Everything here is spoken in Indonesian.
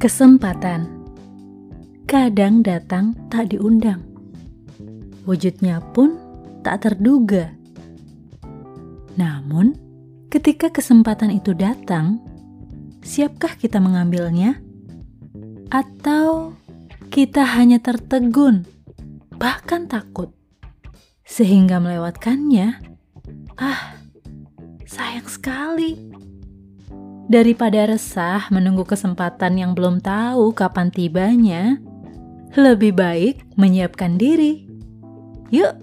Kesempatan kadang datang tak diundang, wujudnya pun tak terduga. Namun, ketika kesempatan itu datang, siapkah kita mengambilnya, atau kita hanya tertegun, bahkan takut, sehingga melewatkannya? Ah, sayang sekali. Daripada resah menunggu kesempatan yang belum tahu kapan tibanya, lebih baik menyiapkan diri. Yuk,